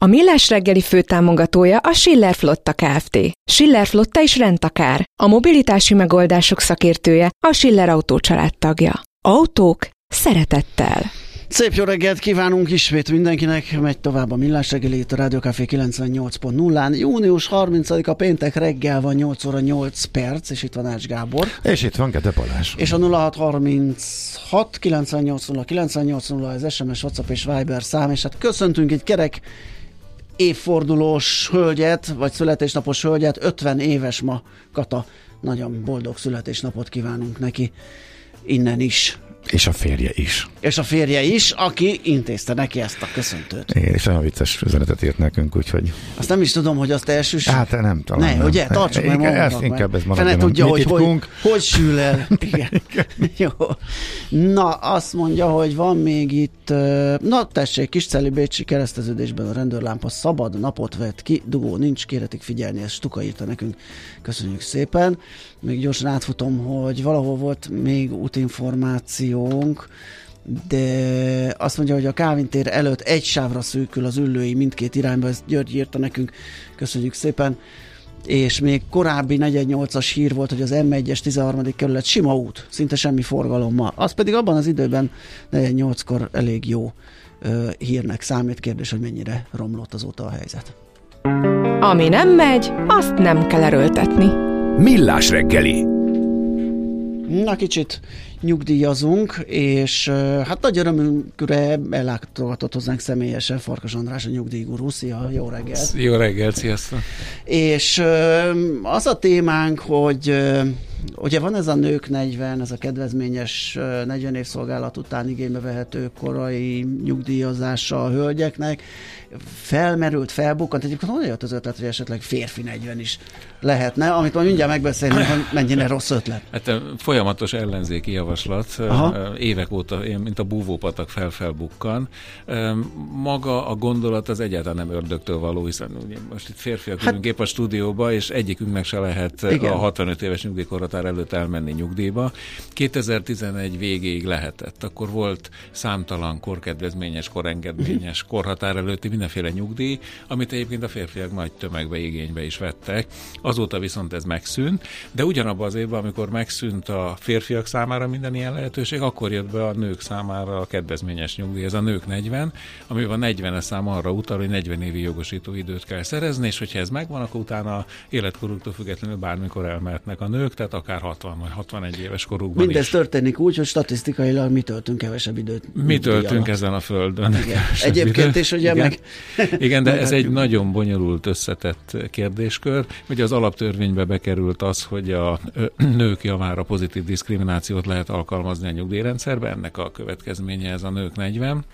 A Millás reggeli főtámogatója a Schiller Flotta Kft. Schiller Flotta is rendtakár. A mobilitási megoldások szakértője a Schiller Autó tagja. Autók szeretettel. Szép jó reggelt kívánunk ismét mindenkinek, megy tovább a Millás reggeli itt a Rádió Café 98.0-án. Június 30-a péntek reggel van 8 óra 8 perc, és itt van Ács Gábor. És itt van Gede Balázs. És a 0636 980 980 az SMS, WhatsApp és Viber szám, és hát köszöntünk egy kerek évfordulós hölgyet, vagy születésnapos hölgyet, 50 éves ma Kata. Nagyon boldog születésnapot kívánunk neki innen is. És a férje is. És a férje is, aki intézte neki ezt a köszöntőt. És olyan vicces üzenetet írt nekünk, úgyhogy... Azt nem is tudom, hogy azt elsős... Hát nem talán. Ne, nem. ugye? Tartsuk meg ezt inkább ez maradjon. Fene tudja, hogy, hogy, hogy sül el. Igen. Jó. Na, azt mondja, hogy van még itt... Na, tessék, kis Bécsi kereszteződésben a rendőrlámpa szabad napot vett ki, dugó nincs, kéretik figyelni, ezt Stuka írta nekünk. Köszönjük szépen. Még gyorsan átfutom, hogy valahol volt még útinformációnk, de azt mondja, hogy a Kávin tér előtt egy sávra szűkül az üllői mindkét irányba, ezt György írta nekünk, köszönjük szépen. És még korábbi 48-as hír volt, hogy az M1-es 13. kerület sima út, szinte semmi forgalommal. Az pedig abban az időben 48-kor elég jó ö, hírnek számít. Kérdés, hogy mennyire romlott azóta a helyzet. Ami nem megy, azt nem kell erőltetni. Millás reggeli. Na kicsit nyugdíjazunk, és hát nagy örömünkre ellátogatott hozzánk személyesen Farkas András, a nyugdíjgurú. Szia, jó reggelt! Jó reggelt, sziasztok! És az a témánk, hogy ugye van ez a nők 40, ez a kedvezményes 40 év szolgálat után igénybe vehető korai nyugdíjazása a hölgyeknek, felmerült, felbukkant, egyébként honnan jött az ötlet, hogy esetleg férfi 40 is lehetne, amit majd mindjárt megbeszélünk, hogy mennyire rossz ötlet. Hát folyamatos ellenzéki javaslat, Aha. évek óta, mint a búvópatak fel-felbukkan. Maga a gondolat az egyáltalán nem ördögtől való, hiszen ugye most itt férfiak hát, ülünk épp a stúdióba, és egyikünknek se lehet igen. a 65 éves nyugdíjkorhatár előtt elmenni nyugdíjba. 2011 végéig lehetett. Akkor volt számtalan korkedvezményes, korengedményes, korhatár előtti mindenféle nyugdíj, amit egyébként a férfiak nagy tömegbe igénybe is vettek. Azóta viszont ez megszűnt, de ugyanabban az évben, amikor megszűnt a férfiak számára minden ilyen lehetőség, akkor jött be a nők számára a kedvezményes nyugdíj. Ez a nők 40, ami a 40 szám arra utal, hogy 40 évi jogosító időt kell szerezni, és hogyha ez megvan, akkor utána életkoruktól függetlenül bármikor elmehetnek a nők, tehát akár 60 vagy 61 éves korukban Mindez is. történik úgy, hogy statisztikailag mi töltünk kevesebb időt. Mi töltünk ezen a földön. Igen. Egyébként is ugye Igen. meg igen, de ez egy nagyon bonyolult összetett kérdéskör. Ugye az alaptörvénybe bekerült az, hogy a nők javára pozitív diszkriminációt lehet alkalmazni a nyugdíjrendszerbe, ennek a következménye ez a nők 40.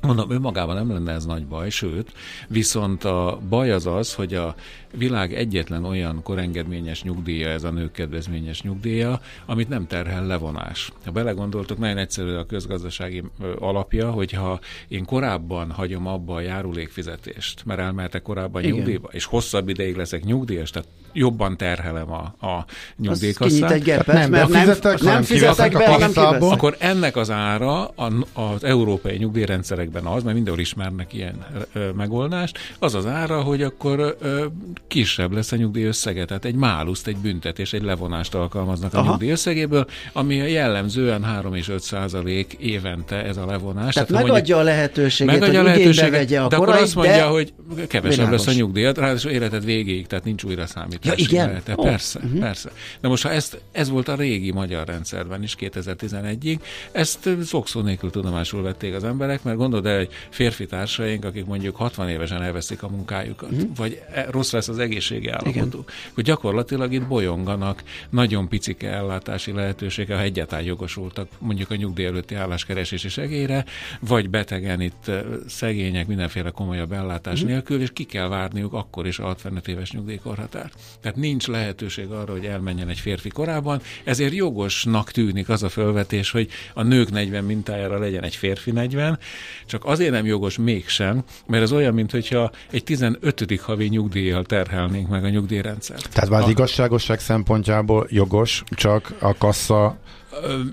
Mondom, önmagában nem lenne ez nagy baj, sőt, viszont a baj az az, hogy a világ egyetlen olyan korengedményes nyugdíja, ez a nők kedvezményes nyugdíja, amit nem terhel levonás. Ha belegondoltok, nagyon egyszerű a közgazdasági alapja, hogyha én korábban hagyom abba a járulékfizetést, mert elmehetek korábban Igen. nyugdíjba, és hosszabb ideig leszek nyugdíjas, tehát jobban terhelem a, a nyugdíjkasszát. egy gepet, nem, mert nem, fizetek, nem, nem fizetek be, nem kiveszek. Akkor ennek az ára a, az európai nyugdíjrendszerekben az, mert mindenhol ismernek ilyen ö, megoldást, az az ára, hogy akkor ö, kisebb lesz a nyugdíjösszege, tehát egy máluszt, egy büntetés, egy levonást alkalmaznak a nyugdíjösszegéből, ami jellemzően 3 és 5 százalék évente ez a levonás. Tehát, tehát megadja mondjuk, a lehetőséget, megadja hogy a lehetőséget, vegye a de korai, akkor azt mondja, de... hogy kevesebb világos. lesz a nyugdíjat, ráadásul életed végéig, tehát nincs újra számítás. Ja, igen? Oh. Persze, uh-huh. persze. De most ha ezt, ez volt a régi magyar rendszerben is 2011-ig, ezt szokszó nélkül tudomásul vették az emberek, mert gondolt gondold el, hogy férfi társaink, akik mondjuk 60 évesen elveszik a munkájukat, mm. vagy e, rossz lesz az egészségi állapotuk, hogy gyakorlatilag itt bolyonganak nagyon picike ellátási lehetősége, ha egyáltalán jogosultak mondjuk a nyugdíj előtti álláskeresési segélyre, vagy betegen itt szegények mindenféle komolyabb ellátás mm. nélkül, és ki kell várniuk akkor is a 65 éves nyugdíjkorhatár. Tehát nincs lehetőség arra, hogy elmenjen egy férfi korában, ezért jogosnak tűnik az a fölvetés, hogy a nők 40 mintájára legyen egy férfi 40, csak azért nem jogos mégsem, mert ez olyan, mintha egy 15. havi nyugdíjjal terhelnénk meg a nyugdíjrendszert. Tehát már az a... igazságosság szempontjából jogos, csak a kassa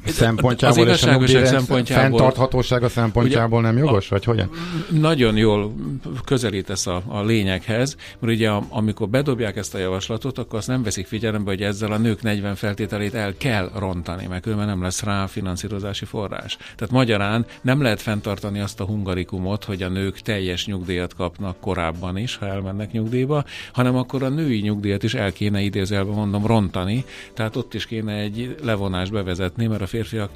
szempontjából az és a szempontjából, fenntarthatósága szempontjából ugye, nem jogos, a, vagy hogyan? Nagyon jól közelítesz a, a lényeghez, mert ugye amikor bedobják ezt a javaslatot, akkor azt nem veszik figyelembe, hogy ezzel a nők 40 feltételét el kell rontani, mert különben nem lesz rá finanszírozási forrás. Tehát magyarán nem lehet fenntartani azt a hungarikumot, hogy a nők teljes nyugdíjat kapnak korábban is, ha elmennek nyugdíjba, hanem akkor a női nyugdíjat is el kéne idézőjelben mondom rontani, tehát ott is kéne egy levonás bevezetni bevezetni, mert a férfiak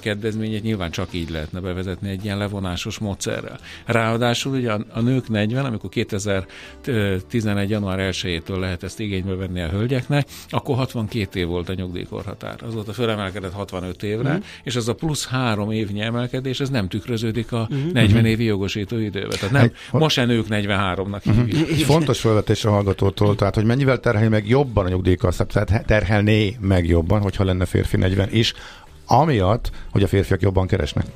kedvezményét nyilván csak így lehetne bevezetni egy ilyen levonásos módszerrel. Ráadásul ugye a, a nők 40, amikor 2011. január 1-től lehet ezt igénybe venni a hölgyeknek, akkor 62 év volt a nyugdíjkorhatár. Azóta fölemelkedett 65 évre, mm. és az a plusz három évnyi emelkedés, ez nem tükröződik a mm. 40 évi jogosító időbe. Tehát nem, most se nők 43-nak mhm. hívjuk. Mm. Fontos felvetés a hallgatótól, tehát hogy mennyivel terheli meg jobban a nyugdíjkasszát, tehát terhelné meg jobban, hogyha lenne férfi 40 is, amiatt, hogy a férfiak jobban keresnek.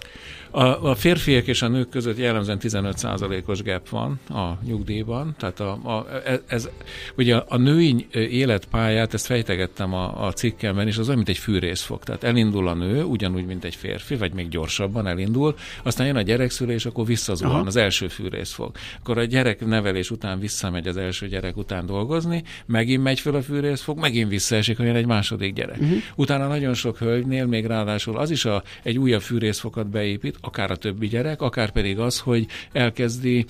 A, a férfiak és a nők között jellemzően 15%-os gap van a nyugdíjban, tehát a, a, e, ez, ugye a női életpályát, ezt fejtegettem a, a cikkemben, és az olyan, mint egy fűrészfog. Tehát elindul a nő, ugyanúgy, mint egy férfi, vagy még gyorsabban elindul, aztán jön a gyerekszülés, akkor visszazuhan az első fűrészfog. Akkor a gyerek nevelés után visszamegy az első gyerek után dolgozni, megint megy föl a fűrészfog, megint visszaesik, hogy jön egy második gyerek. Uh-huh. Utána nagyon sok hölgynél még ráadásul az is a, egy újabb fűrészfokat beépít, akár a többi gyerek, akár pedig az, hogy elkezdi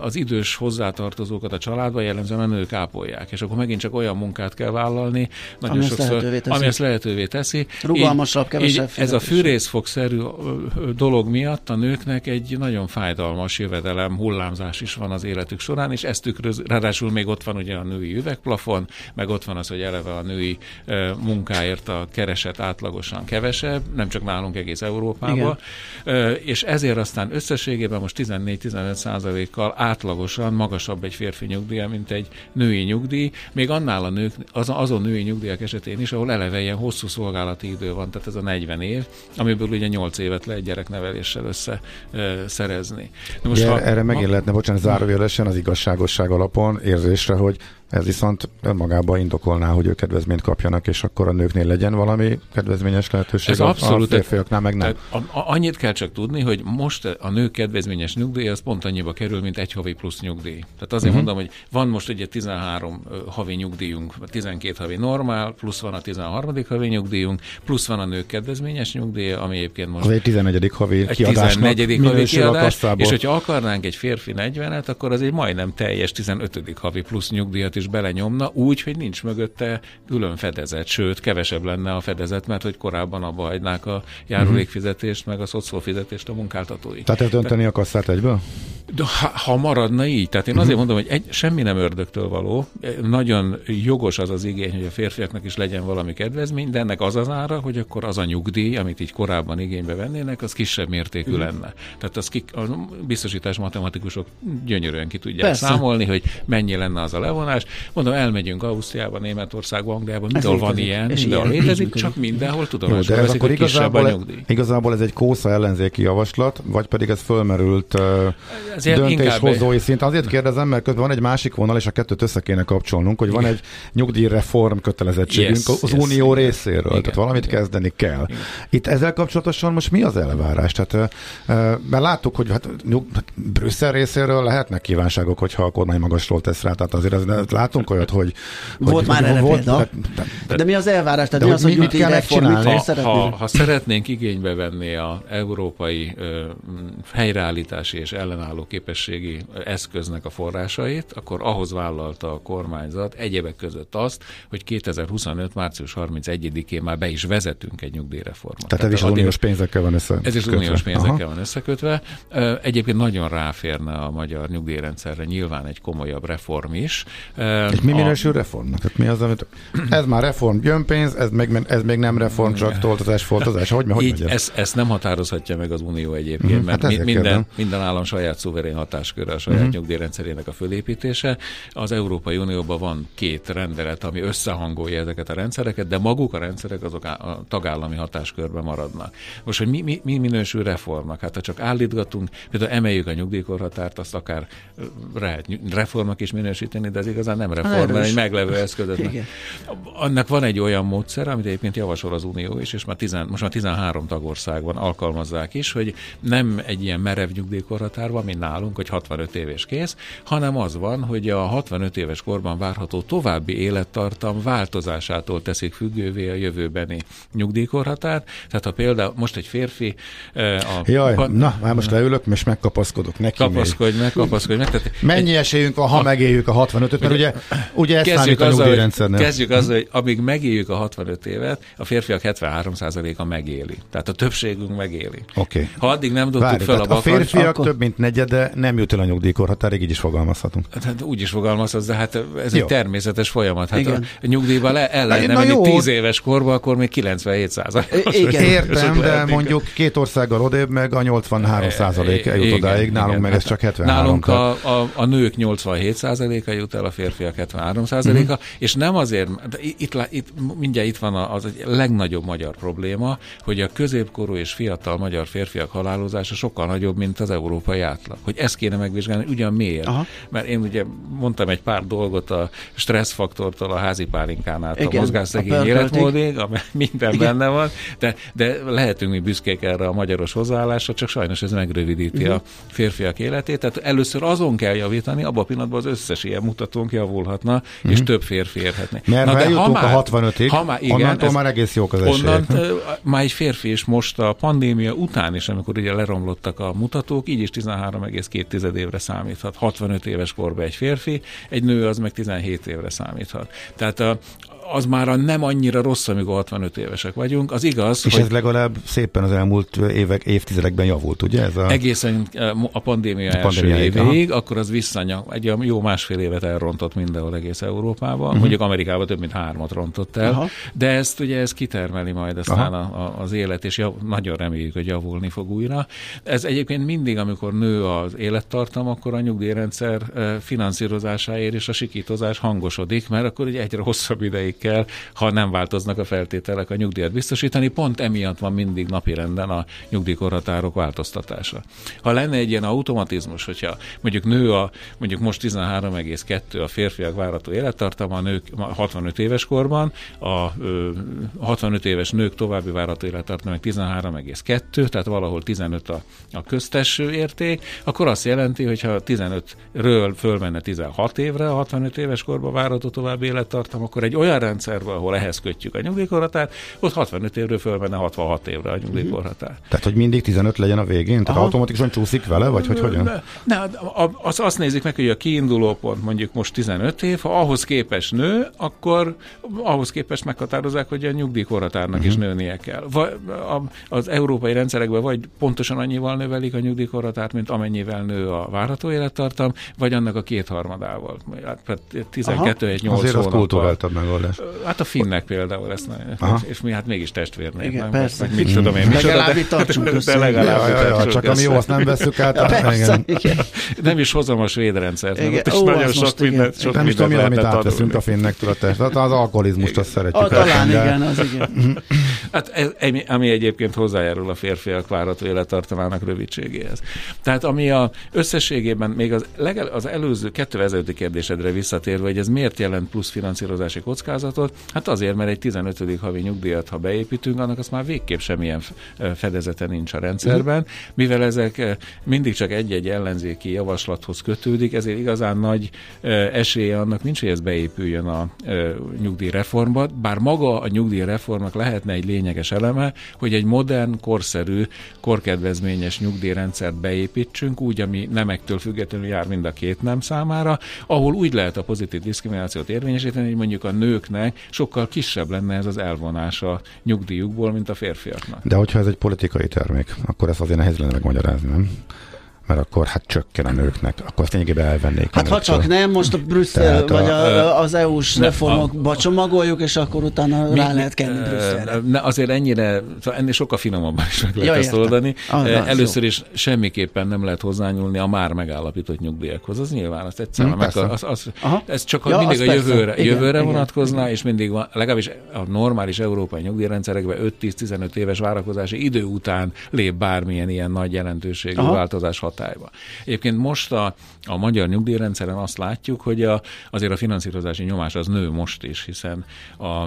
az idős hozzátartozókat a családba, jellemzően a nők ápolják, és akkor megint csak olyan munkát kell vállalni, nagyon ami sokszor, ezt lehetővé teszi. ami ezt lehetővé teszi. Rugalmasabb, kevesebb Ez a fűrészfogszerű dolog miatt a nőknek egy nagyon fájdalmas jövedelem, hullámzás is van az életük során, és ezt tükröz, ráadásul még ott van ugye a női üvegplafon, meg ott van az, hogy eleve a női munkáért a kereset átlagosan kevesebb, nem csak nálunk egész Európában, és ezért aztán összességében most 14-15 százalékkal átlagosan magasabb egy férfi nyugdíja, mint egy női nyugdíj, még annál a nők, az, azon női nyugdíjak esetén is, ahol eleve ilyen hosszú szolgálati idő van, tehát ez a 40 év, amiből ugye 8 évet lehet gyerekneveléssel össze e, szerezni. De most, ha, erre megint lehetne, bocsánat, zárójelesen az igazságosság alapon érzésre, hogy ez viszont önmagában indokolná, hogy ők kedvezményt kapjanak, és akkor a nőknél legyen valami kedvezményes lehetőség. Ez abszolút. A férfiaknál meg nem. A, a, annyit kell csak tudni, hogy most a nők kedvezményes nyugdíj az pont annyiba kerül, mint egy havi plusz nyugdíj. Tehát azért uh-huh. mondom, hogy van most ugye 13 havi nyugdíjunk, 12 havi normál, plusz van a 13. havi nyugdíjunk, plusz van a nők kedvezményes nyugdíj, ami egyébként most... Az egy 11. havi egy 14. havi kiadás, és hogyha akarnánk egy férfi 40-et, akkor az egy majdnem teljes 15. havi plusz nyugdíjat is belenyomna, úgy, hogy nincs mögötte külön fedezet, sőt, kevesebb lenne a fedezet, mert hogy korábban abba hagynák a járulékfizetést, meg a szociálfizetést a munkáltatói. Tehát ez dönteni a kasszát egyből? De ha, ha maradna így, tehát én azért mondom, hogy egy, semmi nem ördögtől való, nagyon jogos az az igény, hogy a férfiaknak is legyen valami kedvezmény, de ennek az az ára, hogy akkor az a nyugdíj, amit így korábban igénybe vennének, az kisebb mértékű mm. lenne. Tehát az ki, a biztosítás matematikusok gyönyörűen ki tudják Persze. számolni, hogy mennyi lenne az a levonás, Mondom, elmegyünk Ausztriába, Németországba, Angliába, mindenhol van ilyen, és mindenhol létezik, csak mindenhol tudomásul de ez akkor igazából, a igazából ez egy kósza ellenzéki javaslat, vagy pedig ez fölmerült uh, döntéshozói szint. Azért kérdezem, mert közben van egy másik vonal, és a kettőt össze kéne kapcsolnunk, hogy van egy nyugdíjreform kötelezettségünk yes, az yes, unió yes, részéről, igen, tehát valamit igen. kezdeni kell. Igen. Itt ezzel kapcsolatosan most mi az elvárás? Tehát, mert láttuk, hogy hát, nyug, Brüsszel részéről lehetnek kívánságok, hogyha a kormány magasról tesz rá, tehát azért ez, látunk olyat, hogy... Volt hogy, már erre volt, példa. De, de, de, mi az elvárás? Tehát de mi az, hogy mit kell csinálni? Ha, ha, ha szeretnénk igénybe venni a európai ö, helyreállítási és ellenálló képességi eszköznek a forrásait, akkor ahhoz vállalta a kormányzat egyebek között azt, hogy 2025. március 31-én már be is vezetünk egy nyugdíjreformot. Tehát, Tehát ez is uniós pénzekkel van összekötve. Ez is uniós pénzekkel Aha. van összekötve. Egyébként nagyon ráférne a magyar nyugdíjrendszerre nyilván egy komolyabb reform is. Egy mi minősül reformnak? Tehát mi az, amit... Ez már reform, jön pénz, ez még, ez még nem reform, csak toltozás, foltozás. Hogy, hogy Így, ezt, ezt nem határozhatja meg az Unió egyébként, uh-huh. mert hát minden, minden állam saját szuverén hatásköre a saját uh-huh. nyugdíjrendszerének a fölépítése. Az Európai Unióban van két rendelet, ami összehangolja ezeket a rendszereket, de maguk a rendszerek azok a tagállami hatáskörben maradnak. Most, hogy mi, mi, mi minősül reformnak? Hát ha csak állítgatunk, például emeljük a nyugdíjkorhatárt, azt akár lehet reformnak is minősíteni, de ez igazán nem reform, mert egy meglevő eszközöt. Annak van egy olyan módszer, amit egyébként javasol az Unió is, és már tizen, most már 13 tagországban alkalmazzák is, hogy nem egy ilyen merev nyugdíjkorhatár van, mint nálunk, hogy 65 éves kész, hanem az van, hogy a 65 éves korban várható további élettartam változásától teszik függővé a jövőbeni nyugdíjkorhatár. Tehát ha például most egy férfi... A, Jaj, a, na, már most leülök, és megkapaszkodok neki. Kapaszkodj meg, kapaszkodj meg. Tehát Mennyi egy, esélyünk van, ha megéljük a 65-öt, mert ugye, ugye ezt számít a nyugdíjrendszernél. Kezdjük azzal, hogy amíg megéljük a 65 évet, a férfiak 73%-a megéli. Tehát a többségünk megéli. Okay. Ha addig nem dobtuk Várj, fel a bakancs, A férfiak akkor... több mint negyede nem jut el a nyugdíjkorhatárig, így is fogalmazhatunk. Hát úgy is fogalmazhatsz, de hát ez Jó. egy természetes folyamat. Hát Igen. a nyugdíjban le, el lehetne menni 10 éves korban, akkor még 97 százalék. Értem, de mondjuk két országgal odébb meg a 83 százalék jut odáig, nálunk meg ez csak 73 Nálunk a, a, a nők 87 százaléka jut el, a férfiak 73 százaléka, uh-huh. és nem azért, de itt, itt, mindjárt itt van az egy legnagyobb magyar probléma, hogy a középkorú és fiatal magyar férfiak halálozása sokkal nagyobb, mint az európai átlag. Hogy ezt kéne megvizsgálni, ugyan miért? Aha. Mert én ugye mondtam egy pár dolgot a stresszfaktortól a házi pálinkán át Igen, a mozgásszegény életmódig, amely minden Igen. benne van, de, de lehetünk mi büszkék erre a magyaros hozzáállásra, csak sajnos ez megrövidíti uh-huh. a férfiak életét. Tehát először azon kell javítani, abban a pillanatban az összes ilyen mutatónk javulhatna, uh-huh. és mhm. több férfi érhetné. Mert Na, de ha már, a 65-ig, ha már, igen, onnantól ez, már egész jók az esélyek. Onnan, már egy férfi is most a pandémia után is, amikor ugye leromlottak a mutatók, így is 13,2 évre számíthat. 65 éves korban egy férfi, egy nő az meg 17 évre számíthat. Tehát a, az már a nem annyira rossz, amikor 65 évesek vagyunk. Az igaz, És hogy ez legalább szépen az elmúlt évek, évtizedekben javult, ugye? Ez a... Egészen a pandémia, a első évéig, akkor az visszanya, egy jó másfél évet elrontott mindenhol egész Európában, uh-huh. mondjuk Amerikában több mint hármat rontott el, Aha. de ezt ugye ez kitermeli majd aztán a, a, az élet, és jav, nagyon reméljük, hogy javulni fog újra. Ez egyébként mindig, amikor nő az élettartam, akkor a nyugdíjrendszer finanszírozásáért és a sikítozás hangosodik, mert akkor ugye egyre hosszabb ideig kell, ha nem változnak a feltételek a nyugdíjat biztosítani. Pont emiatt van mindig napirenden a nyugdíjkorhatárok változtatása. Ha lenne egy ilyen automatizmus, hogyha mondjuk nő a, mondjuk most 13,2 a férfiak várható élettartama, a nők 65 éves korban, a ö, 65 éves nők további várható élettartama meg 13,2, tehát valahol 15 a, a köztes érték, akkor azt jelenti, hogy ha 15-ről fölmenne 16 évre a 65 éves korban várható további élettartam, akkor egy olyan rendszerben, ahol ehhez kötjük a nyugdíjkorhatárt, ott 65 évről fölmenne 66 évre a nyugdíjkorhatár. Mhm. Tehát, hogy mindig 15 legyen a végén? Tehát Aha. automatikusan csúszik vele, vagy hogy hogyan? Ne, ne, az, azt nézik meg, hogy a kiinduló pont mondjuk most 15 év, ha ahhoz képes nő, akkor ahhoz képest meghatározzák, hogy a nyugdíjkorhatárnak uh-huh. is mhm. nőnie kell. Vagy az európai rendszerekben vagy pontosan annyival növelik a nyugdíjkorhatárt, mint amennyivel nő a várható élettartam, vagy annak a kétharmadával. Hát 12 egy 8 Azért az kultúráltabb megoldás. Hát a finnek például ezt, és mi hát mégis testvérnék. Igen, nem? persze. Meg mit tudom én, legalább itt tartsunk de, de legalább ja, ja, csak ami jó, azt nem veszük át. Ja, persze, igen. Nem is hozom a svéd rendszert, mert ott is nagyon sok mindent sok Nem is tudom, amit átveszünk a finnektől a test. Hát az alkoholizmust azt szeretjük. Talán igen, az igen. Hát ez, ami egyébként hozzájárul a férfiak várató élettartamának rövidségéhez. Tehát ami a összességében még az, legel, az előző kettő ezelőtti kérdésedre visszatérve, hogy ez miért jelent plusz finanszírozási kockázatot, hát azért, mert egy 15. havi nyugdíjat, ha beépítünk, annak az már végképp semmilyen fedezete nincs a rendszerben, mivel ezek mindig csak egy-egy ellenzéki javaslathoz kötődik, ezért igazán nagy esélye annak nincs, hogy ez beépüljön a nyugdíjreformba, bár maga a nyugdíjreformnak lehetne egy lényeges eleme, hogy egy modern, korszerű, korkedvezményes nyugdíjrendszert beépítsünk, úgy, ami nemektől függetlenül jár mind a két nem számára, ahol úgy lehet a pozitív diszkriminációt érvényesíteni, hogy mondjuk a nőknek sokkal kisebb lenne ez az elvonás a nyugdíjukból, mint a férfiaknak. De hogyha ez egy politikai termék, akkor ezt azért nehéz lenne megmagyarázni, nem? Mert akkor hát csökken a nőknek, akkor azt lényegében elvennék. Hát ha csak nem, most a Brüsszel vagy a, az EU-s reformokba csomagoljuk, és akkor utána mi, rá lehet kenni Brüsszelre. Ne, azért ennyire, szóval ennél sokkal finomabban is meg lehet ja, ezt oldani. Ah, Először jó. is semmiképpen nem lehet hozzányúlni a már megállapított nyugdíjakhoz. Az nyilván, azt egyszerűen hmm, meg, az, az, ez csak ja, mindig a jövőre, igen, jövőre igen, vonatkozna, igen. és mindig van, legalábbis a normális európai nyugdíjrendszerekben 5-10-15 éves várakozási idő után lép bármilyen ilyen nagy jelentőségű Aha. változás hat hatályba. Egyébként most a, a magyar nyugdíjrendszeren azt látjuk, hogy a, azért a finanszírozási nyomás az nő most is, hiszen a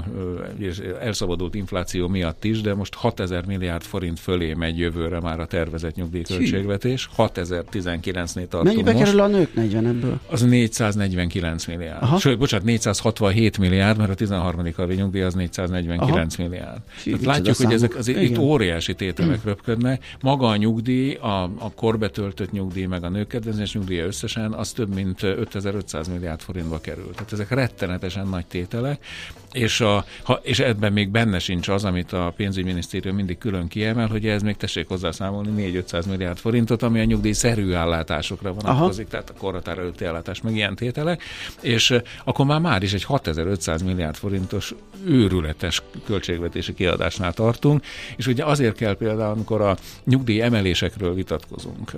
elszabadult infláció miatt is, de most 6000 milliárd forint fölé megy jövőre már a tervezett nyugdíjköltségvetés. 6019-nél tartunk Mennyibe most. kerül a nők 40 ebből? Az 449 milliárd. Aha. Sőt, bocsánat, 467 milliárd, mert a 13. havi nyugdíj az 449 Aha. milliárd. Fű, látjuk, hogy ezek az itt óriási tételek röpködnek. Maga a nyugdíj, a, a korbetöltő fizetett nyugdíj, meg a nők kedvezményes nyugdíja összesen, az több mint 5500 milliárd forintba kerül. Tehát ezek rettenetesen nagy tételek, és, a, ha, és ebben még benne sincs az, amit a pénzügyminisztérium mindig külön kiemel, hogy ez még tessék hozzászámolni 4-500 milliárd forintot, ami a nyugdíj szerű állátásokra vonatkozik, tehát a korhatár előtti ellátás, meg ilyen tételek, és akkor már már is egy 6500 milliárd forintos őrületes költségvetési kiadásnál tartunk, és ugye azért kell például, amikor a nyugdíj emelésekről vitatkozunk,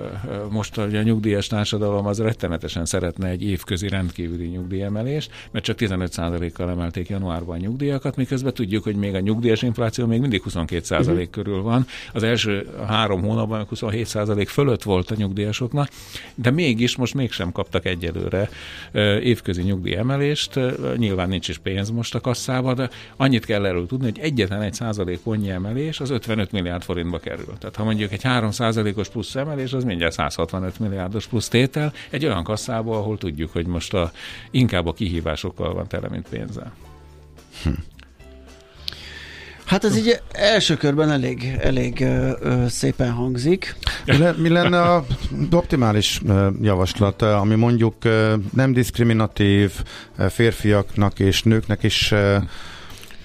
most a nyugdíjas társadalom az rettenetesen szeretne egy évközi rendkívüli nyugdíjemelést, mert csak 15%-kal emelték januárban nyugdíjakat, miközben tudjuk, hogy még a nyugdíjas infláció még mindig 22% uh-huh. Mhm. körül van. Az első három hónapban 27% fölött volt a nyugdíjasoknak, de mégis most mégsem kaptak egyelőre évközi nyugdíjemelést. Nyilván nincs is pénz most a kasszában, de annyit kell erről tudni, hogy egyetlen egy százalékonnyi emelés az 55 milliárd forintba kerül. Tehát ha mondjuk egy 3 százalékos plusz emelés, az mindjárt 165 milliárdos plusz tétel egy olyan kasszából, ahol tudjuk, hogy most a, inkább a kihívásokkal van tele, mint pénzzel. Hm. Hát ez így első körben elég, elég ö, ö, szépen hangzik. Mi, le, mi lenne a optimális ö, javaslat, ami mondjuk ö, nem diszkriminatív férfiaknak és nőknek is ö,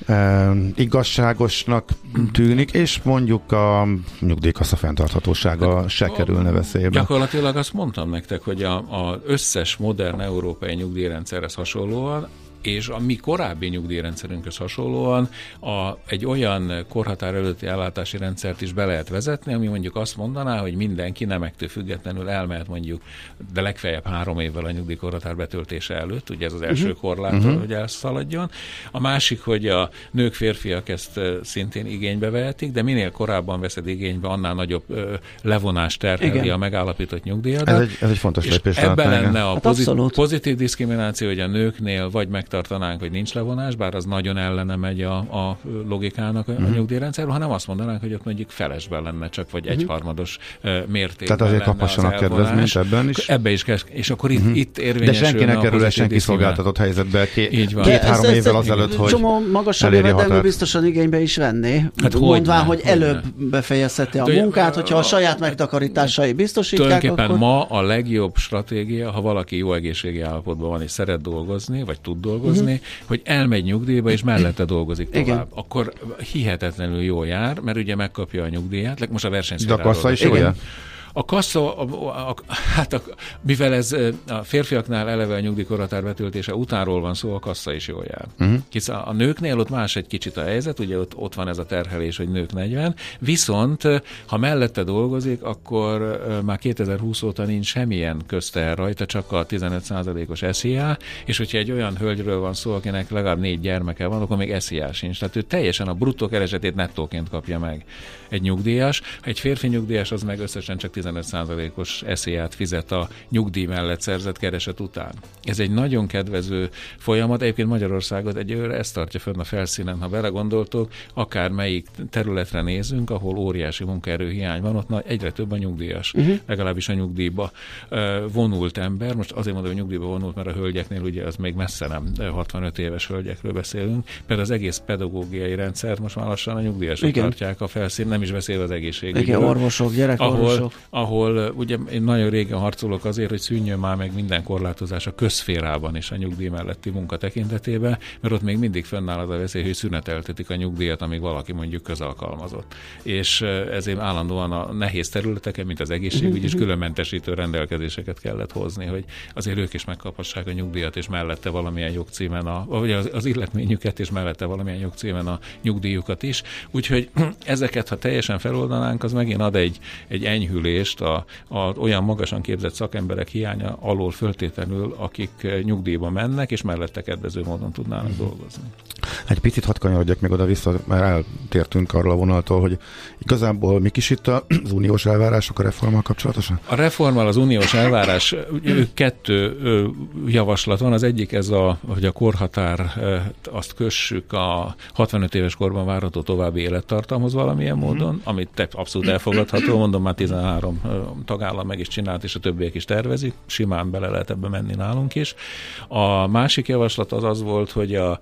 e, igazságosnak tűnik, és mondjuk a nyugdíjkassa fenntarthatósága hát, se kerülne veszélybe. Gyakorlatilag azt mondtam nektek, hogy a, a összes modern európai nyugdíjrendszerhez hasonlóan és a mi korábbi nyugdíjrendszerünkhöz hasonlóan a, egy olyan korhatár előtti ellátási rendszert is be lehet vezetni, ami mondjuk azt mondaná, hogy mindenki nemektől függetlenül elmehet mondjuk, de legfeljebb három évvel a nyugdíjkorhatár betöltése előtt, ugye ez az első uh-huh. korlát, uh-huh. hogy elszaladjon. A másik, hogy a nők, férfiak ezt szintén igénybe vehetik, de minél korábban veszed igénybe, annál nagyobb ö, levonást terheli Igen. a megállapított nyugdíjadat. Ez egy, ez egy fontos lépés. Ebben lenne a hát pozit- pozitív diszkrimináció, hogy a nőknél vagy meg tartanánk, hogy nincs levonás, bár az nagyon ellene megy a, a logikának a, uh-huh. nyugdíjrendszerről, hanem azt mondanánk, hogy ott mondjuk felesben lenne csak, vagy uh-huh. egyharmados mértékben Tehát azért kaphassanak kedvezményt ebben is. Ebbe is kell, és akkor itt, uh-huh. itt érvényesül. De senki ne kerül senki szolgáltatott helyzetbe két-három évvel azelőtt, hogy Csomó magasabb jövedelmű biztosan igénybe is venné. Hát mondván, hogy előbb befejezheti a munkát, hogyha a saját megtakarításai biztosítják. Tulajdonképpen ma a legjobb stratégia, ha valaki jó egészségi állapotban van és szeret dolgozni, vagy tud dolgozni, dolgozni, uh-huh. hogy elmegy nyugdíjba, és mellette dolgozik tovább. Igen. Akkor hihetetlenül jól jár, mert ugye megkapja a nyugdíjat. Most a versenyszféráról. De a is jól jár? A kassa, a, a, hát a, mivel ez a férfiaknál eleve a nyugdíjkorhatár betöltése utánról van szó, a kassa is jól jár. Uh-huh. Hisz a, a nőknél ott más egy kicsit a helyzet, ugye ott, ott van ez a terhelés, hogy nők 40, viszont ha mellette dolgozik, akkor már 2020 óta nincs semmilyen közter rajta, csak a 15%-os SZIA, és hogyha egy olyan hölgyről van szó, akinek legalább négy gyermeke van, akkor még SZIA sincs. Tehát ő teljesen a bruttó keresetét nettóként kapja meg egy nyugdíjas. Egy férfi nyugdíjas az meg összesen csak 15%-os eszélyát fizet a nyugdíj mellett szerzett kereset után. Ez egy nagyon kedvező folyamat. Egyébként Magyarországot egyőre ezt tartja fönn a felszínen. Ha belegondoltok, akár melyik területre nézünk, ahol óriási munkaerőhiány van, ott egyre több a nyugdíjas, uh-huh. legalábbis a nyugdíjba vonult ember. Most azért mondom, hogy nyugdíjba vonult, mert a hölgyeknél ugye az még messze nem 65 éves hölgyekről beszélünk. Például az egész pedagógiai rendszer most már lassan a nyugdíjasok Igen. tartják a felszín, nem is beszél az egészségügyről. Igen, orvosok, gyerekorvosok. Ahol, ahol ugye én nagyon régen harcolok azért, hogy szűnjön már meg minden korlátozás a közférában is a nyugdíj melletti munka tekintetében, mert ott még mindig fennáll az a veszély, hogy szüneteltetik a nyugdíjat, amíg valaki mondjuk közalkalmazott. És ezért állandóan a nehéz területeken, mint az egészségügy is különmentesítő rendelkezéseket kellett hozni, hogy azért ők is megkaphassák a nyugdíjat, és mellette valamilyen jogcímen, a, vagy az, az illetményüket, és mellette valamilyen jogcímen a nyugdíjukat is. Úgyhogy ezeket, ha teljesen feloldanánk, az megint ad egy, egy enyhülést a, a olyan magasan képzett szakemberek hiánya alól föltétlenül, akik nyugdíjba mennek, és mellette kedvező módon tudnának uh-huh. dolgozni. Egy picit hadd kanyarodjak még oda-vissza, mert eltértünk arról a vonaltól, hogy igazából mik is itt az uniós elvárások a reformmal kapcsolatosan? A reformmal az uniós elvárás, kettő javaslat van. Az egyik ez, a, hogy a korhatár azt kössük a 65 éves korban várható további élettartamhoz valamilyen mhm. módon, amit abszolút elfogadható, mondom már 13 tagállam meg is csinált, és a többiek is tervezik, simán bele lehet ebbe menni nálunk is. A másik javaslat az az volt, hogy a,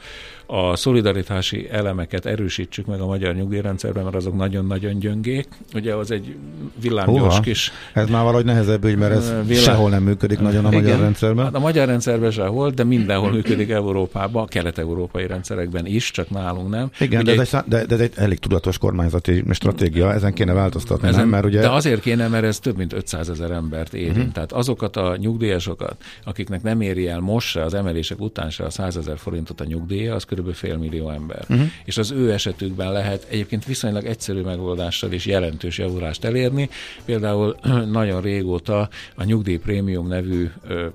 a szolidaritási elemeket erősítsük meg a magyar nyugdíjrendszerben, mert azok nagyon-nagyon gyöngék. Ugye az egy villámgyors kis... Ez már valahogy nehezebb ügy, mert ez villám... sehol nem működik nagyon a Igen, magyar rendszerben. Hát a magyar rendszerben sehol, de mindenhol működik Európában, a kelet-európai rendszerekben is, csak nálunk nem. Igen, ugye, de, ez egy, de, de ez egy elég tudatos kormányzati stratégia, ezen kéne változtatni, ezen, nem? Mert ugye... De azért kéne, mert ez több mint 500 ezer embert érint. Uh-huh. Tehát azokat a nyugdíjasokat, akiknek nem éri el most se az emelések után se a 100 ezer forintot a nyugdíja, az kb. fél millió ember. Uh-huh. És az ő esetükben lehet egyébként viszonylag egyszerű megoldással is jelentős javulást elérni. Például nagyon régóta a nyugdíjprémium nevű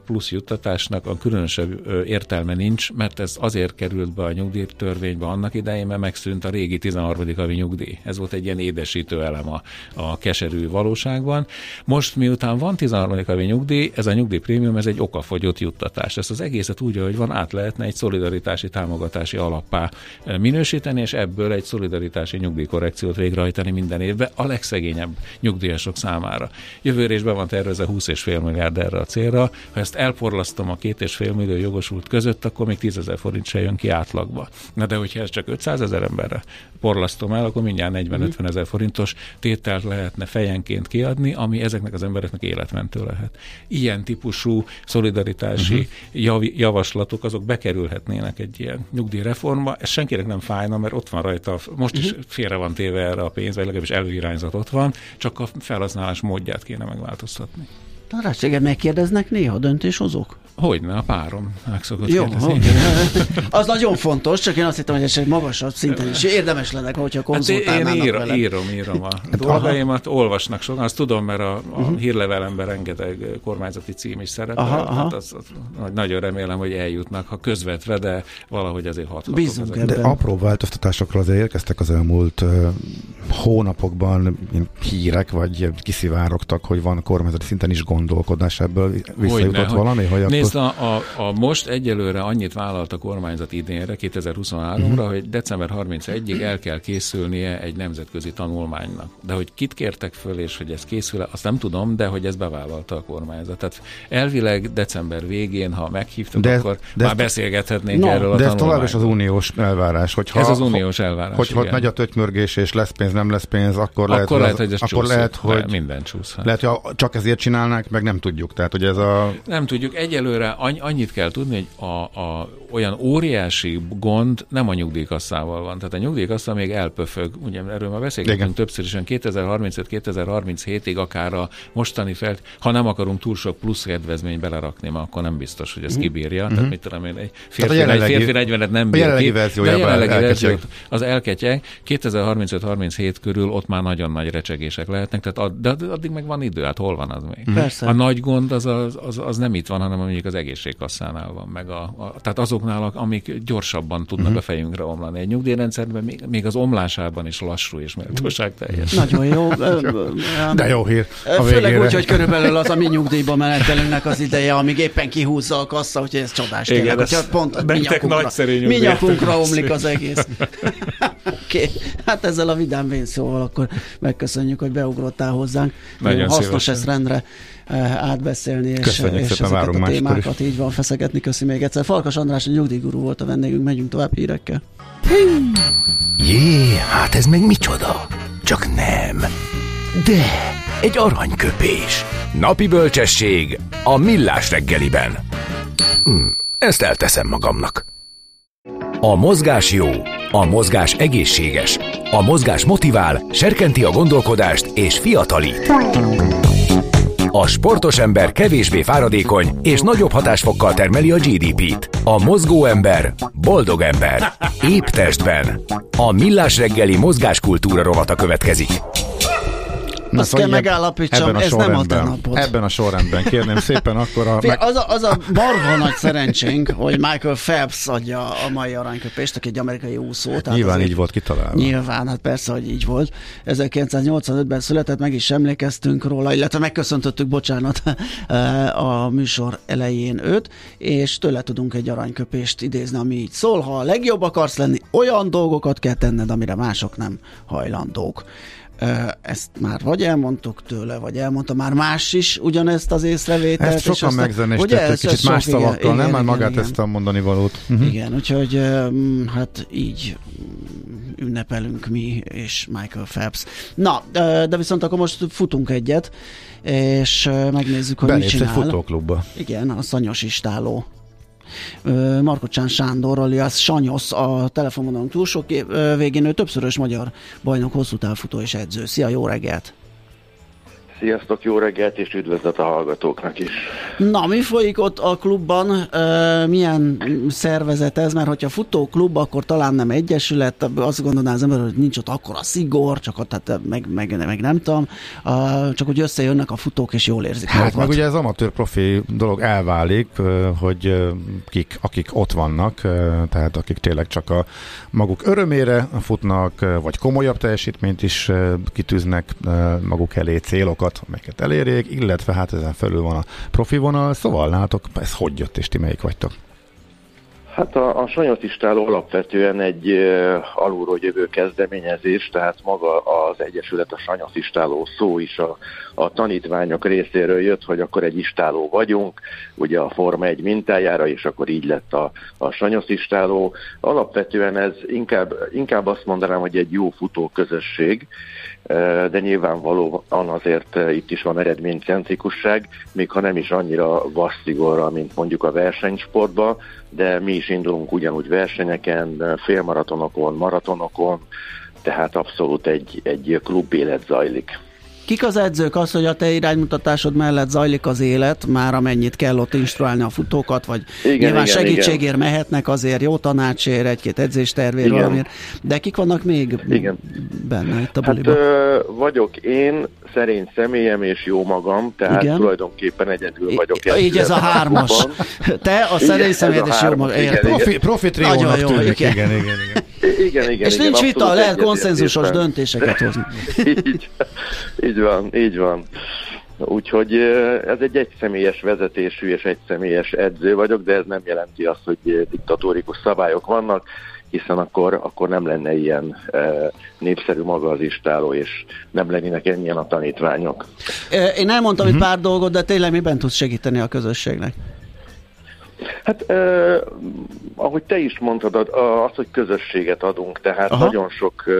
plusz juttatásnak a különösebb értelme nincs, mert ez azért került be a nyugdíjtörvénybe annak idején, mert megszűnt a régi 13. havi nyugdíj. Ez volt egy ilyen édesítő elem a, a keserű valóságban. Most miután van 13. havi nyugdíj, ez a nyugdíjprémium, ez egy okafogyott juttatás. Ezt az egészet úgy, hogy van, át lehetne egy szolidaritási támogatási alappá minősíteni, és ebből egy szolidaritási nyugdíjkorrekciót végrehajtani minden évben a legszegényebb nyugdíjasok számára. Jövőre is be van tervezve 20,5 milliárd erre a célra. Ha ezt elporlasztom a két és fél millió jogosult között, akkor még 10 ezer forint se jön ki átlagba. Na de hogyha ez csak 500 ezer emberre porlasztom el, akkor mindjárt 40-50 ezer forintos tételt lehetne fejenként kiadni, ami ezeknek az embereknek életmentő lehet. Ilyen típusú szolidaritási uh-huh. jav, javaslatok azok bekerülhetnének egy ilyen nyugdíjreformba. Ez senkinek nem fájna, mert ott van rajta, most is mhm. félre van téve erre a pénz, vagy legalábbis előirányzat ott van, csak a felhasználás módját kéne megváltoztatni. Tanácséget megkérdeznek néha döntéshozók? Hogyne, a párom meg szokott Jó. Az nagyon fontos, csak én azt hittem, hogy ez egy magasabb szinten is érdemes lenne, hogyha konzultálnának hát én ír, vele. írom, írom a hát, dolgaimat, olvasnak sokan, azt tudom, mert a, a uh-huh. hírlevelemben rengeteg kormányzati cím is szerepel, aha, aha. Hát az, az, nagyon remélem, hogy eljutnak, ha közvetve, de valahogy azért hathatok. Bízunk De apró változtatásokra azért érkeztek az elmúlt uh, hónapokban hírek, vagy kiszivárogtak, hogy van kormányzati szinten is gondolkodás ebből. Visszajutott hogy valami? Hogy Nézd, a, a, a most egyelőre annyit vállalt a kormányzat idénre, 2023-ra, uh-huh. Mhm. hogy december 31-ig el kell készülnie egy nemzetközi tanulmánynak. De hogy kit kértek föl, és hogy ez készül, azt nem tudom, de hogy ez bevállalta a kormányzat. Tehát elvileg december végén, ha meghívtuk, de, akkor de már beszélgethetnénk no, erről a De ez tovább is az uniós elvárás. Hogyha, ez az uniós elvárás, Hogyha megy a tötymörgés, és lesz pénz, nem lesz pénz, akkor, akkor lehet, lehet, hogy, ez akkor lehet, hogy minden csúszhat. Lehet, hogy csak ezért csinálnák, meg nem tudjuk. Tehát, hogy ez a... Nem tudjuk. Egyelőre annyit kell tudni, hogy a, a, olyan óriási gond nem a nyugdíjkasszával van. Tehát a nyugdíjkassa még elpöfög. Ugye erről már beszélgetünk többször is, 2035-2037-ig akár a mostani fel, ha nem akarunk túl sok plusz kedvezmény belerakni, mert akkor nem biztos, hogy ez mm. kibírja. Mm-hmm. Tehát mit tudom én, egy férfi, egy férfi 40 nem bír a jelenlegi verziójában verzió, az elketyeg. 2035-37 körül ott már nagyon nagy recsegések lehetnek, tehát ad, de addig meg van idő, hát hol van az még? Persze. Persze. A nagy gond az, az, az, az nem itt van, hanem mondjuk az egészségkasszánál van, meg a, a, tehát azoknál, amik gyorsabban tudnak uh-huh. a fejünkre omlani. Egy nyugdíjrendszerben még, még az omlásában is lassú és méltóság teljes. Nagyon jó. De jó hír. A Főleg úgy, hogy körülbelül az a mi nyugdíjba menetelünknek az ideje, amíg éppen kihúzza a kassa, hogy ez csodás Igen, tényleg. Hogyha pont mi nyakunkra, mi nyakunkra omlik az egész. Oké, okay. hát ezzel a vidám vénszóval akkor megköszönjük, hogy beugrottál hozzánk. Nagyon Hasznos szívesen. ezt rendre átbeszélni, és, Köszönjük és ezeket a témákat így van feszegetni. Köszi még egyszer. Farkas András, a nyugdíjgurú volt a vendégünk, megyünk tovább hírekkel. Jé, hát ez meg micsoda? Csak nem. De, egy aranyköpés. Napi bölcsesség a millás reggeliben. Hm, ezt elteszem magamnak. A mozgás jó, a mozgás egészséges, a mozgás motivál, serkenti a gondolkodást és fiatalít. A sportos ember kevésbé fáradékony és nagyobb hatásfokkal termeli a GDP-t. A mozgó ember boldog ember. Épp testben. A millás reggeli mozgáskultúra rovata következik. Na, Azt szóval kell megállapítsam, ebben a ez nem a te napod. Ebben a sorrendben, kérném szépen akkor a... Meg... Az, a, az a marha nagy szerencsénk, hogy Michael Phelps adja a mai aranyköpést, aki egy amerikai úszó. Tehát nyilván így volt kitalálva. Nyilván, hát persze, hogy így volt. 1985-ben született, meg is emlékeztünk róla, illetve megköszöntöttük, bocsánat, a műsor elején őt, és tőle tudunk egy aranyköpést idézni, ami így szól, ha a legjobb akarsz lenni, olyan dolgokat kell tenned, amire mások nem hajlandók. Ezt már vagy elmondtuk tőle, vagy elmondta már más is ugyanezt az észrevételt. Ezt sokan megzenéstettek, kicsit más sok, szavakkal, igen, nem? Igen, már magát igen. ezt a mondani valót. Uh-huh. Igen, úgyhogy hát így ünnepelünk mi és Michael Phelps. Na, de viszont akkor most futunk egyet, és megnézzük, hogy Belépsz mit csinál. egy futóklubba. Igen, a Szanyos Istáló Markocsán Sándor, alias Sanyosz a telefonvonalon túlsó végén, ő többszörös magyar bajnok, hosszú távfutó és edző. Szia, jó reggelt! Sziasztok, jó reggelt, és üdvözlet a hallgatóknak is. Na, mi folyik ott a klubban? E, milyen szervezet ez? Mert hogyha futóklub, akkor talán nem egyesület, azt gondolná az ember, hogy nincs ott akkor a szigor, csak ott hát meg, meg, meg nem tudom, csak hogy összejönnek a futók, és jól érzik Hát magukat. meg ugye ez amatőr profi dolog elválik, hogy kik, akik ott vannak, tehát akik tényleg csak a maguk örömére futnak, vagy komolyabb teljesítményt is kitűznek maguk elé célokat, célokat, amelyeket elérjék, illetve hát ezen felül van a profi vonal, szóval látok, ez hogy jött, és ti melyik vagytok? Hát a, a sanyatistáló alapvetően egy uh, alulról jövő kezdeményezés, tehát maga az Egyesület a sanyatistáló szó is a, a tanítványok részéről jött, hogy akkor egy istáló vagyunk, ugye a Forma egy mintájára, és akkor így lett a, a sanyatistáló. Alapvetően ez inkább, inkább azt mondanám, hogy egy jó futó közösség, de nyilvánvalóan azért itt is van eredménycentrikusság, még ha nem is annyira vasszigorra, mint mondjuk a versenysportban, de mi is indulunk ugyanúgy versenyeken, félmaratonokon, maratonokon, tehát abszolút egy, egy klub élet zajlik. Kik az edzők? Az, hogy a te iránymutatásod mellett zajlik az élet, már amennyit kell ott instruálni a futókat, vagy igen, nyilván igen, segítségért igen. mehetnek azért, jó tanácsért, egy-két edzéstervér valamiért, de kik vannak még igen. benne itt a buliban? Hát, ö, vagyok én, szerény személyem és jó magam, tehát igen. tulajdonképpen egyedül vagyok. I- így ez a hármas. Te, a szerény személyed és jó magam. Profi, profi triónak tűnik, igen, igen, igen. Igen, igen. És igen, nincs vita, lehet konszenzusos döntéseket hozni. így, így van, így van. Úgyhogy ez egy egyszemélyes vezetésű és egyszemélyes edző vagyok, de ez nem jelenti azt, hogy diktatórikus szabályok vannak, hiszen akkor, akkor nem lenne ilyen e, népszerű maga az istáló, és nem lennének ennyien a tanítványok. Én elmondtam uh-huh. egy pár dolgot, de tényleg miben tudsz segíteni a közösségnek? Hát eh, ahogy te is mondtad, az, hogy közösséget adunk, tehát Aha. nagyon sok eh,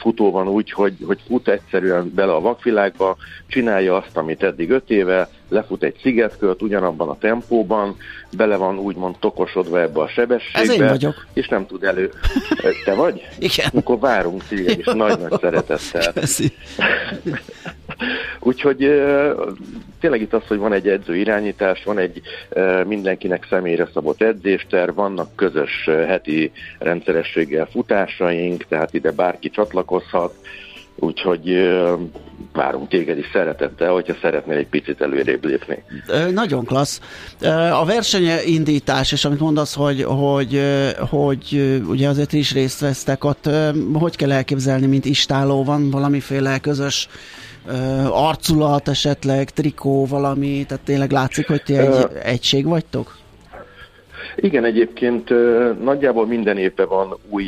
futó van úgy, hogy, hogy fut egyszerűen bele a vakvilágba, csinálja azt, amit eddig öt éve, lefut egy szigetkört ugyanabban a tempóban, bele van úgymond tokosodva ebbe a sebességbe. Ez én vagyok. És nem tud elő... Te vagy? Igen. Akkor várunk téged is nagy-nagy szeretettel. Úgyhogy tényleg itt az, hogy van egy edző irányítás, van egy mindenkinek személyre szabott edzéster, vannak közös heti rendszerességgel futásaink, tehát ide bárki csatlakozhat, úgyhogy várunk téged is szeretettel, hogyha szeretnél egy picit előrébb lépni. Nagyon klassz. A versenyindítás, és amit mondasz, hogy, hogy, hogy ugye azért is részt vesztek, ott hogy kell elképzelni, mint istáló, van valamiféle közös arculat esetleg, trikó, valami, tehát tényleg látszik, hogy ti egy egység vagytok? Igen, egyébként nagyjából minden évben van új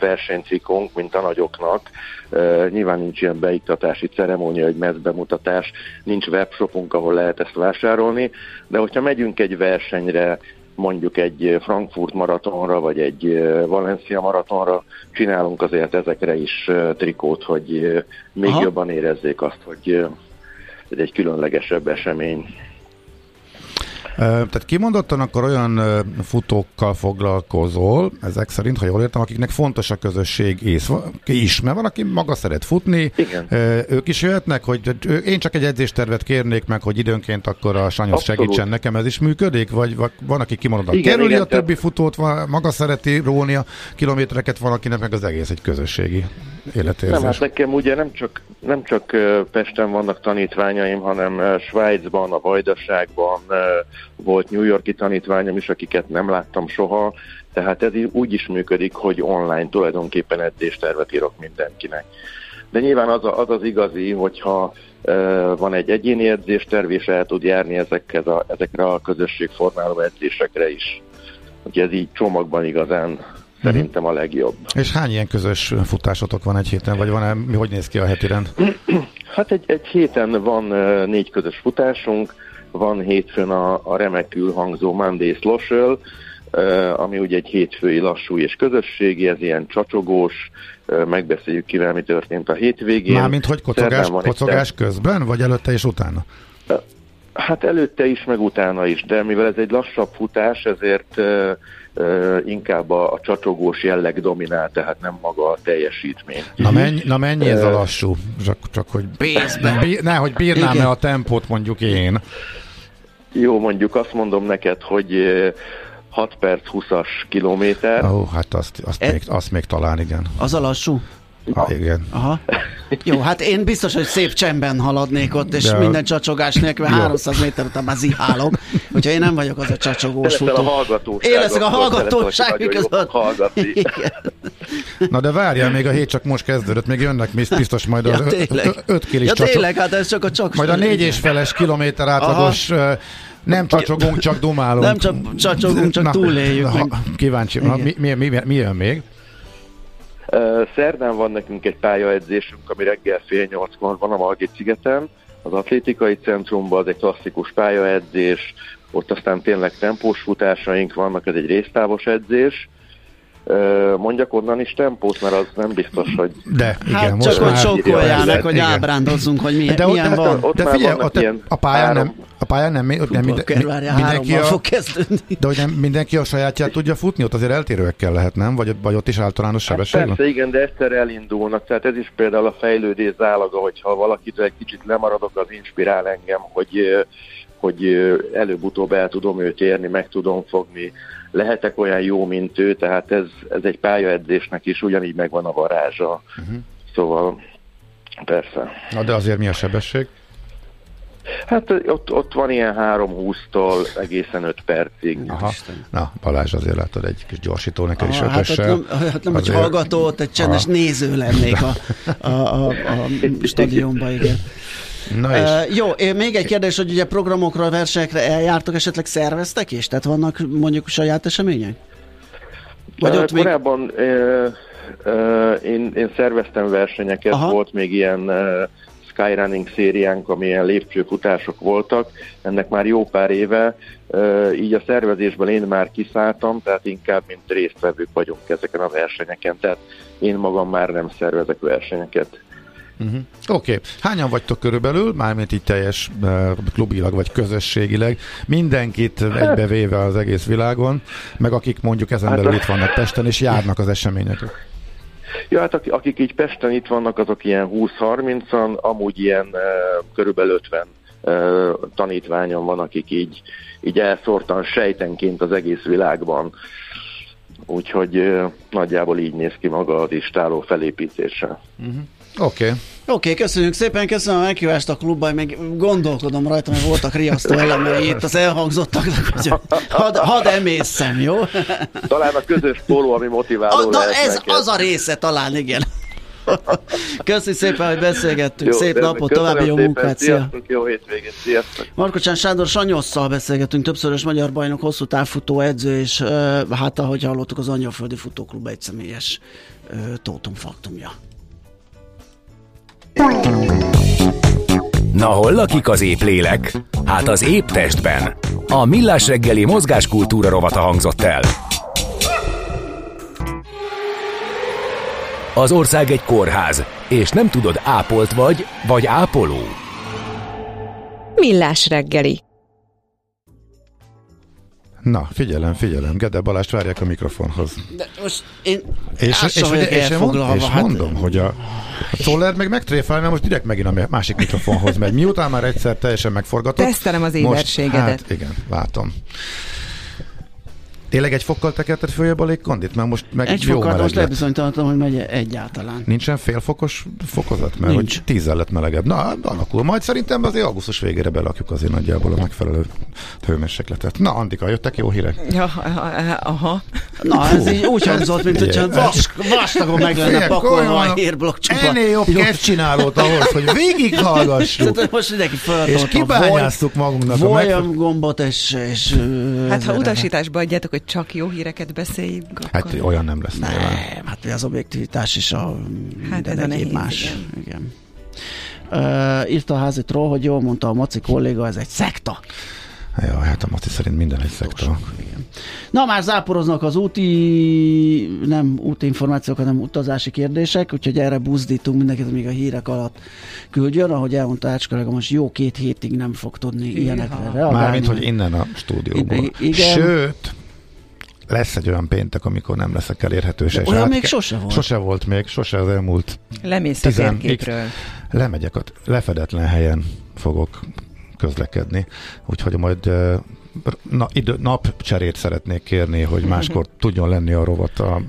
versenycikunk, mint a nagyoknak. nyilván nincs ilyen beiktatási ceremónia, egy mezbemutatás, nincs webshopunk, ahol lehet ezt vásárolni, de hogyha megyünk egy versenyre, mondjuk egy Frankfurt maratonra, vagy egy Valencia maratonra, csinálunk azért ezekre is trikót, hogy még Aha. jobban érezzék azt, hogy ez egy különlegesebb esemény. Tehát kimondottan akkor olyan futókkal foglalkozol, ezek szerint, ha jól értem, akiknek fontos a közösség is, mert van, aki maga szeret futni, Igen. ők is jöhetnek, hogy én csak egy edzéstervet kérnék meg, hogy időnként akkor a Sanyosz segítsen nekem, ez is működik, vagy van, aki kimondottan kerüli igen, a többi futót, maga szereti róni a kilométereket, van, akinek meg az egész egy közösségi életérzés. Nem, hát nekem ugye nem csak, nem csak Pesten vannak tanítványaim, hanem Svájcban, a Vajdaságban volt New Yorki tanítványom is, akiket nem láttam soha, tehát ez úgy is működik, hogy online tulajdonképpen edzéstervet írok mindenkinek. De nyilván az, a, az az igazi, hogyha uh, van egy egyéni edzésterv, és el tud járni ezekhez a, ezekre a közösségformáló edzésekre is. Ugye ez így csomagban igazán szerintem a legjobb. És hány ilyen közös futásotok van egy héten, vagy van-e, mi, hogy néz ki a heti rend? Hát egy, egy héten van négy közös futásunk, van hétfőn a, a remekül hangzó Monday Social, ami ugye egy hétfői lassú és közösségi, ez ilyen csacsogós, megbeszéljük kivel mi történt a hétvégén. Mármint, hogy kocogás, kocogás közben, vagy előtte és utána? Hát előtte is, meg utána is, de mivel ez egy lassabb futás, ezért uh, uh, inkább a, a csacsogós jelleg dominál, tehát nem maga a teljesítmény. Na mennyi, na mennyi ez a lassú? Csak, csak hogy bí, ne, hogy bírnám-e a tempót mondjuk én? Jó, mondjuk azt mondom neked, hogy 6 perc 20-as kilométer. Ó, hát azt, azt, e- még, azt még talán igen. Az a lassú? Ah, igen. Aha. Jó, hát én biztos, hogy szép csendben haladnék ott, és De... minden csacsogás nélkül 300 méter után már zihálok, hogyha én nem vagyok az a csacsogós futó. a hallgatóság. Én leszek a hallgatóság. Na de várjál, még a hét csak most kezdődött, még jönnek biztos majd ja, az 5 kilis ja, tényleg, hát ez csak a csak Majd a négy és feles kilométer átlagos Aha. Nem csacsogunk, csak dumálunk. Nem csak csacsogunk, csak túléljük. Na, kíváncsi, na, mi, mi, mi, mi jön még? Szerdán van nekünk egy pályaedzésünk, ami reggel fél nyolckor van a Margit szigeten, az atlétikai centrumban, az egy klasszikus pályaedzés, ott aztán tényleg tempós futásaink vannak, ez egy résztávos edzés, Mondjak onnan is tempót, mert az nem biztos, hogy... De, igen, hát most csak hogy sokkolják meg, hogy ábrándozzunk, hogy milyen, de ott, milyen van. Ott, de figyelj, ott a, pályán nem, a pályán nem, ott nem minden, mindenki a, fog kezdődni. De hogy nem mindenki a sajátját tudja futni, ott azért eltérőekkel lehet, nem? Vagy, vagy ott is általános hát sebesség persze, igen, de egyszer elindulnak. Tehát ez is például a fejlődés zálaga, hogyha valakitől egy kicsit lemaradok, az inspirál engem, hogy hogy előbb-utóbb el tudom őt érni, meg tudom fogni, lehetek olyan jó, mint ő, tehát ez, ez egy pályaedzésnek is ugyanígy megvan a varázsa. Uh-huh. Szóval persze. Na de azért mi a sebesség? Hát ott, ott van ilyen 3-20-tól egészen 5 percig. Aha. Na, Balázs azért látod egy kis gyorsító neked is ötössel. Hát, nem, hát nem azért... egy hallgató, ott egy csendes Aha. néző lennék a, a, a, a stadionban, igen. Na és... Uh, jó, még egy kérdés, hogy ugye programokra, versenyekre eljártok, esetleg szerveztek is? Tehát vannak mondjuk saját események? Vagy ott korábban még... uh, uh, én, én szerveztem versenyeket, Aha. volt még ilyen uh, skyrunning szériánk, amilyen lépcsőfutások voltak, ennek már jó pár éve, uh, így a szervezésben én már kiszálltam, tehát inkább mint résztvevők vagyunk ezeken a versenyeken, tehát én magam már nem szervezek versenyeket. Uh-huh. Oké. Okay. Hányan vagytok körülbelül, mármint így teljes uh, klubilag vagy közösségileg, mindenkit egybevéve az egész világon, meg akik mondjuk ezen belül itt vannak Pesten, és járnak az események. Ja, hát akik így Pesten itt vannak, azok ilyen 20-30-an, amúgy ilyen uh, körülbelül 50 uh, tanítványon van, akik így, így elszórtan sejtenként az egész világban úgyhogy nagyjából így néz ki maga az istáló felépítése. Uh-huh. Oké. Okay. Oké, okay, köszönjük szépen, köszönöm a meghívást a klubban, meg gondolkodom rajta, mert voltak riasztó elemei itt az elhangzottaknak, hogy had, had emészem, jó? Talán a közös póló, ami motiváló a, Na ez neked. az a része talán, igen. Köszi szépen, hogy beszélgettünk. Jó, Szép napot, további jó munkát. Sziasztok, jó hétvégét. Sziasztok. Markocsán Sándor Sanyosszal beszélgettünk, többszörös magyar bajnok, hosszú távfutó edző, és hát ahogy hallottuk, az Angyalföldi Futóklub egy személyes tótum faktumja. Na hol lakik az épp lélek? Hát az épp testben. A Millás reggeli mozgáskultúra rovata hangzott el. Az ország egy kórház, és nem tudod, ápolt vagy, vagy ápoló. Millás reggeli. Na, figyelem, figyelem, Gede Balást várják a mikrofonhoz. De most én és, és, és, és, mond, és hát... mondom, hogy a, a Szoller meg megtréfál, mert most direkt megint a másik mikrofonhoz megy. Miután már egyszer teljesen megforgatott. Tesztelem az éberségedet. Most, hát igen, látom. Tényleg egy fokkal tekerted följebb a légkondit? Mert most meg egy jó fokkal most lebizonyítottam, hogy megy egyáltalán. Nincsen félfokos fokozat? Mert Nincs. hogy tízzel lett melegebb. Na, alakul. Majd szerintem azért augusztus végére belakjuk azért nagyjából a megfelelő hőmérsékletet. Na, Andika, jöttek jó hírek? Ja, aha. Na, ez így úgy hangzott, mint hogyha vas, vastagon meg lenne pakolva a hírblokk csupa. Ennél jobb kezdcsinálót ahhoz, hogy végighallgassuk. most mindenki És kibányáztuk magunknak a gombot, és, és Hát ha utasításba adjátok, hogy csak jó híreket beszéljünk. Hát olyan nem lesz. Nem, nyilván. hát az objektivitás is a hát ez a nehéz, más. Igen. igen. Uh, írta a házitról, hogy jól mondta a Maci kolléga, ez egy szekta. Ja, hát a Maci szerint minden egy szekta. Igen. Na, már záporoznak az úti, nem úti információk, hanem utazási kérdések, úgyhogy erre buzdítunk mindenkit, még a hírek alatt küldjön. Ahogy elmondta Ács most jó két hétig nem fog tudni ilyenekre reagálni. Mármint, hogy innen a stúdióból. Igen. Sőt, lesz egy olyan péntek, amikor nem leszek elérhető se. Olyan még sose volt. Sose volt még, sose az elmúlt. Lemész a térképről. Lemegyek, a lefedetlen helyen fogok közlekedni, úgyhogy majd na, idő, napcserét szeretnék kérni, hogy máskor tudjon lenni a rovat a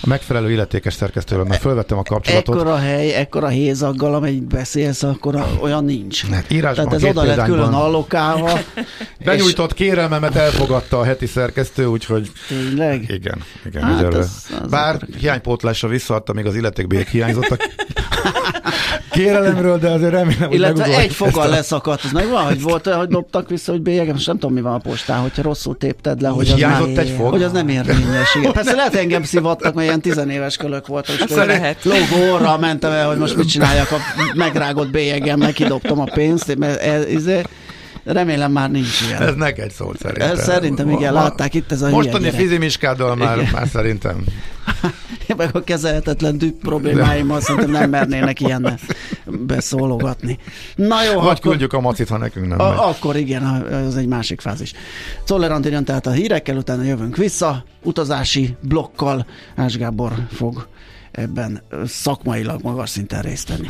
a megfelelő illetékes szerkesztővel, mert fölvettem a kapcsolatot. Ekkora hely, ekkora hézaggal, amelyik beszélsz, akkor olyan nincs. Hát írásban Tehát ez oda lett külön allokálva. Benyújtott kérelmemet elfogadta a heti szerkesztő, úgyhogy... Tényleg? Igen, igen. Hát az, az Bár hiánypótlásra visszaadta, még az illetékbélyek hiányzottak. kérelemről, de azért remélem, Illetve hogy egy fogal leszakadt. Ez meg van, hogy volt olyan, hogy dobtak vissza, hogy bélyegem, most nem tudom, mi van a postán, hogyha rosszul tépted le, hogy, az, már, egy fog? hogy az nem érvényes. Igen. Persze lehet engem szivattak, mert ilyen tizenéves kölök voltak. És lehet. Lógó orra mentem el, hogy most mit csináljak a megrágott bélyegemmel, kidobtam a pénzt, mert ez, ez, Remélem már nincs ilyen. Ez neked szólt szerintem. Ez szerintem igen, ma, látták itt ez a Mostani fizimiskáddal már, már szerintem. Meg a kezelhetetlen düh problémáimmal szerintem nem mernének ilyen beszólogatni. Na jó, Vagy akkor, küldjük a macit, ha nekünk nem a, Akkor igen, az egy másik fázis. Czoller Antinyan tehát a hírekkel, utána jövünk vissza, utazási blokkal Ás Gábor fog ebben szakmailag magas szinten részt venni.